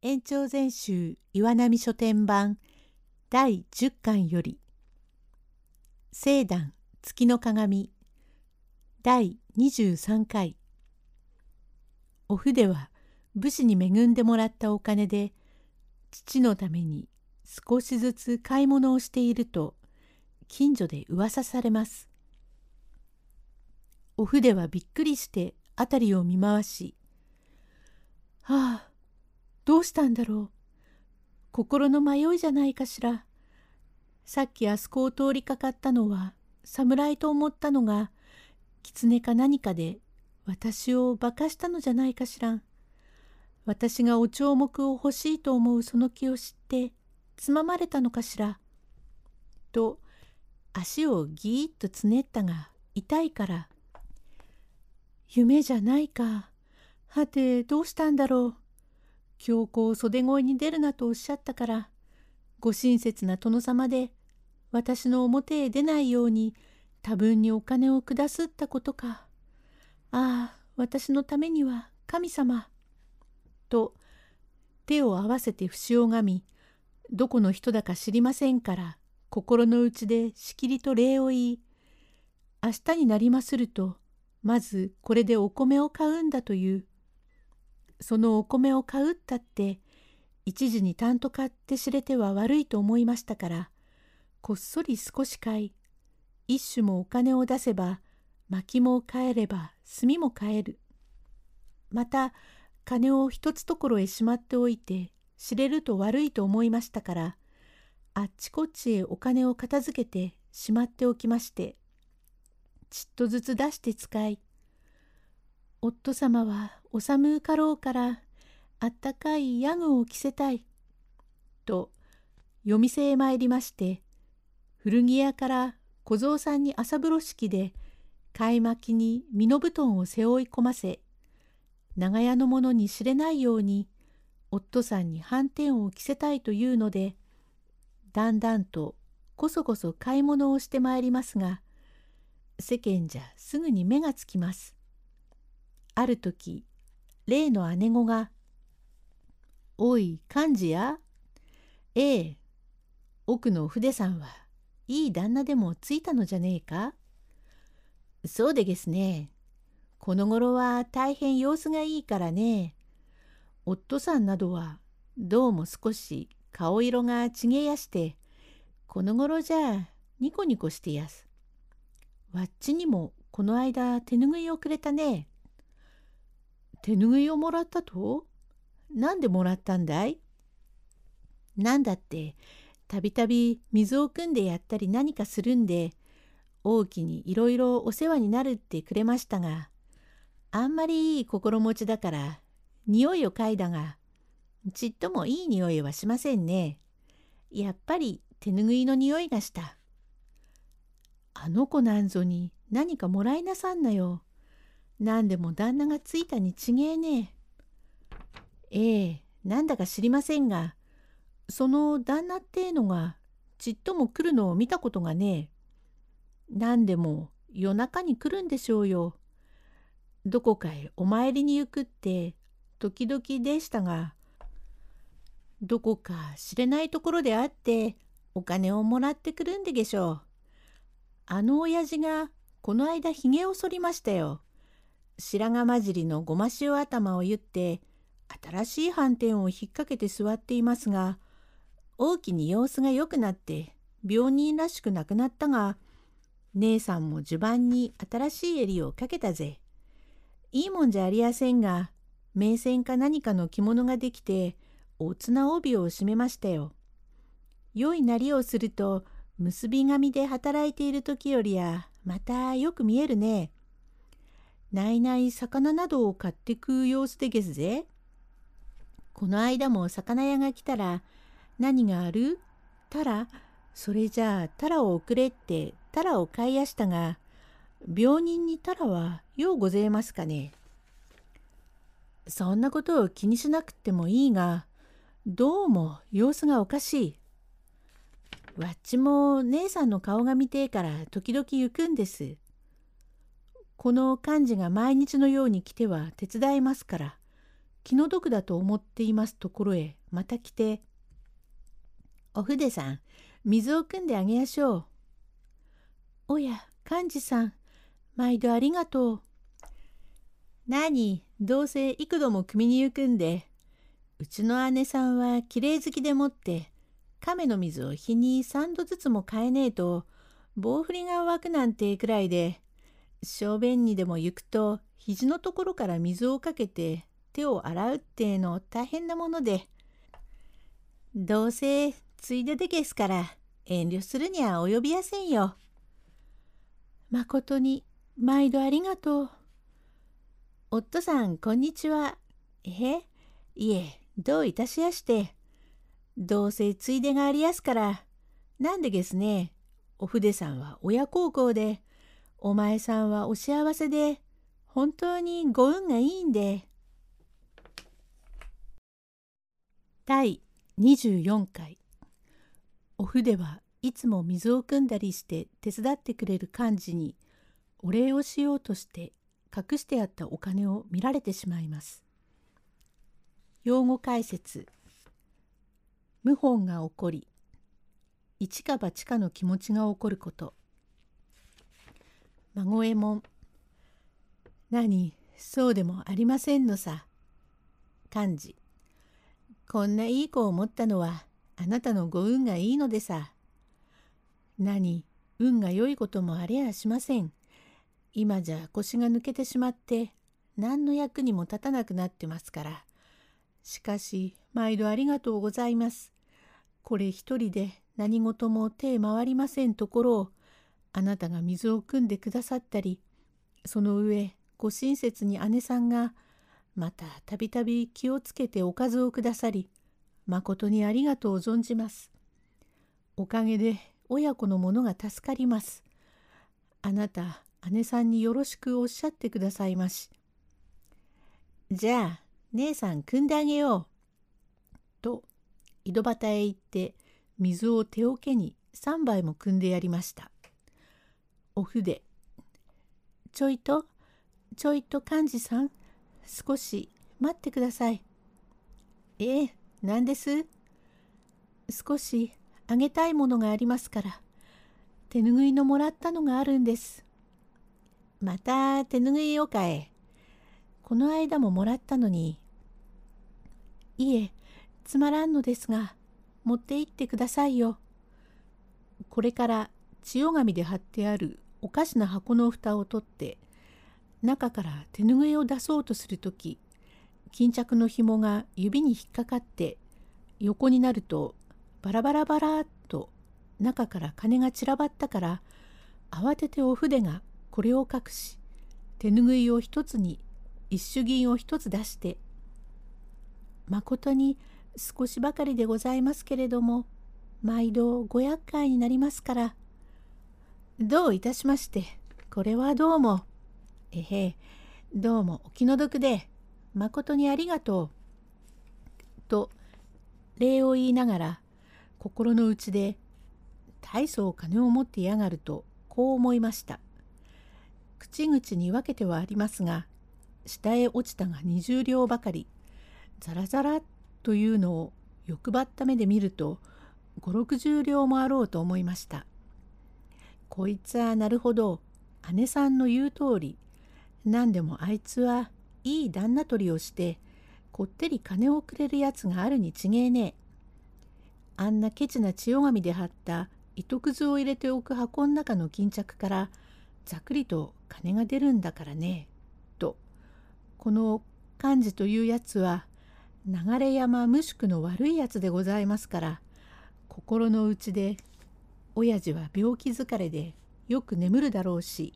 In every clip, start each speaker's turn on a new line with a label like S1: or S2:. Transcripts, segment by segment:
S1: 延長全集岩波書店版第10巻より聖壇月の鏡第23回お筆は武士に恵んでもらったお金で父のために少しずつ買い物をしていると近所で噂されます。お筆はびっくりして辺りを見回し「はあどうしたんだろう？心の迷いじゃないかしら。さっきあそこを通りかかったのは侍と思ったのが狐か何かで私を化かしたのじゃないかしら。私がお帳目を欲しいと思うその気を知ってつままれたのかしら。と足をぎーっとつねったが痛いから。夢じゃないか。はてどうしたんだろう？教皇袖越に出るなとおっしゃったから、ご親切な殿様で、私の表へ出ないように多分にお金を下すったことか。ああ、私のためには神様。と、手を合わせて節をがみ、どこの人だか知りませんから、心の内でしきりと礼を言い、明日になりますると、まずこれでお米を買うんだという。そのお米を買うったって一時にたんと買って知れては悪いと思いましたからこっそり少し買い一種もお金を出せば薪も買えれば炭も買える。また金を一つところへしまっておいて知れると悪いと思いましたからあっちこっちへお金を片付けてしまっておきましてちっとずつ出して使い、夫様はお寒うかろうからあったかいヤグを着せたい。と夜店へ参りまして、古着屋から小僧さんに朝風呂敷で買い巻きに身の布団を背負い込ませ、長屋の者に知れないように夫さんに斑点を着せたいというので、だんだんとこそこそ買い物をしてまいりますが、世間じゃすぐに目がつきます。ある時例の姉子が「おい幹事や？ええ奥の筆さんはいい旦那でもついたのじゃねえか?」そうでげすね。この頃は大変様子がいいからね。夫さんなどはどうも少し顔色がちげやしてこの頃じゃニコニコしてやす。わっちにもこの間手ぬぐいをくれたね。手ぬぐいをもらったと？なんでもらったんだい？なんだって？たびたび水を汲んでやったり何かするんで大きにいろいろお世話になるってくれましたがあんまりいい心持ちだから匂いを嗅いだがちっともいい匂いはしませんね。やっぱり手ぬぐいの匂いがした。あの子なんぞに何かもらいなさんなよ。何でも旦那がついたにちげえねえ。ええ、なんだか知りませんが、その旦那ってえのがちっとも来るのを見たことがねえ。何でも夜中に来るんでしょうよ。どこかへお参りに行くって時々でしたが、どこか知れないところであってお金をもらってくるんでげしょう。あの親父がこの間ひげを剃りましたよ。白髪混じりのごま塩頭を言って新しい斑点を引っ掛けて座っていますが大きに様子が良くなって病人らしくなくなったが姉さんも序盤に新しい襟をかけたぜ。いいもんじゃありやせんが名線か何かの着物ができておつな帯を締めましたよ。良いなりをすると結び紙で働いている時よりやまたよく見えるね。ないない魚などを買って食う様子でげすぜ。この間も魚屋が来たら何がある？たらそれじゃあタラを送れってタラを買いやしたが病人にタラはようごぜえますかね。そんなことを気にしなくてもいいがどうも様子がおかしい。わっちも姉さんの顔が見てえから時々行くんです。この幹事が毎日のように来ては手伝いますから気の毒だと思っていますところへまた来て「お筆さん水を汲んであげやしょう」「おや幹事さん毎度ありがとう」「何どうせ幾度も汲みに行くんでうちの姉さんはきれい好きでもって亀の水を日に3度ずつも変えねえと棒振りが湧くなんてくらいで小便にでも行くと肘のところから水をかけて手を洗うっての大変なものでどうせついででけすから遠慮するには及びやせんよ。まことに毎度ありがとう。夫さんこんにちは。えいえどういたしやして。どうせついでがありやすから。なんでですね。お筆さんは親孝行で、お前さんはお幸せで、本当にご運がいいんで。第24回お筆はいつも水を汲んだりして手伝ってくれる幹事にお礼をしようとして隠してあったお金を見られてしまいます。用語解説謀反が起こり一か八かの気持ちが起こること孫右衛門何？そうでもありませんのさ。幹事。こんないい子を持ったのはあなたのご運がいいのでさ。何？運が良いこともありゃしません。今じゃ腰が抜けてしまって何の役にも立たなくなってますから。しかし毎度ありがとうございます。これ一人で何事も手回りませんところをあなたが水を汲んでくださったりその上ご親切に姉さんがまたたびたび気をつけておかずをくださりまことにありがとう存じます。おかげで親子のものが助かります。あなた姉さんによろしくおっしゃってくださいまし。じゃあ姉さん汲んであげよう。と井戸端へ行って水を手桶に3杯も汲んでやりました。お筆ちょいとちょいと幹事さん少し待ってください。ええ何です？少しあげたいものがありますから手ぬぐいのもらったのがあるんです。また手ぬぐいをかえ。この間ももらったのに。いえつまらんのですが、持って行ってくださいよ。これから千代紙で貼ってあるおかしな箱の蓋を取って、中から手ぬぐいを出そうとするとき、巾着の紐が指に引っかかって、横になるとバラバラバラっと中から金が散らばったから、慌ててお筆がこれを隠し、手ぬぐいを一つに一種銀を一つ出して、まことに少しばかりでございますけれども毎度ご厄介になりますからどういたしまして。これはどうも。えへ。どうもお気の毒で。まことにありがとう」と礼を言いながら心の内で大層金を持ってやがるとこう思いました。口々に分けてはありますが下へ落ちたが20両ばかり。ザラザラというのを欲張った目で見ると560両もあろうと思いました。こいつはなるほど姉さんの言う通り何でもあいつはいい旦那取りをしてこってり金をくれるやつがあるに違えねえ。あんなケチな千代紙で貼った糸くずを入れておく箱の中の巾着からざくりと金が出るんだからね。とこの幹事というやつは流山無宿の悪いやつでございますから心の内で親父は病気疲れでよく眠るだろうし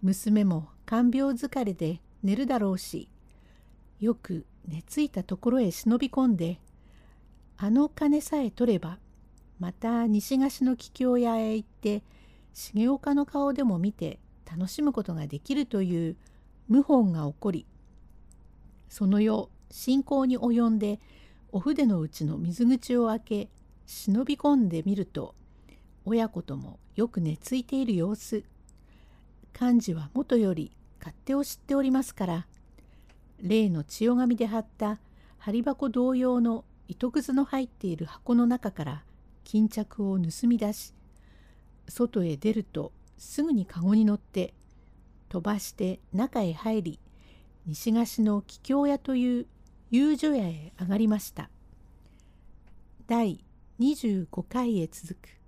S1: 娘も看病疲れで寝るだろうしよく寝ついたところへ忍び込んであの金さえ取ればまた西菓子の桔梗屋へ行って重岡の顔でも見て楽しむことができるという謀反が起こりその夜信仰に及んでお筆のうちの水口を開け忍び込んでみると親子ともよく寝ついている様子幹事はもとより勝手を知っておりますから例の千代紙で貼った針箱同様の糸くずの入っている箱の中から巾着を盗み出し外へ出るとすぐに籠に乗って飛ばして中へ入り西菓子の桔梗屋という遊女屋へ上がりました。第25回へ続く